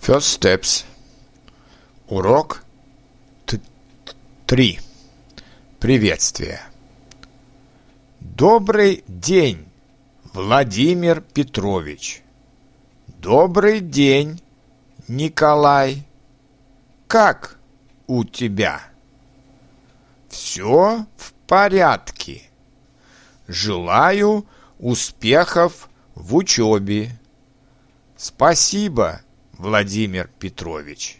First steps. Урок 3. Приветствие. Добрый день, Владимир Петрович. Добрый день, Николай. Как у тебя? Все в порядке. Желаю успехов в учебе. Спасибо, Владимир Петрович.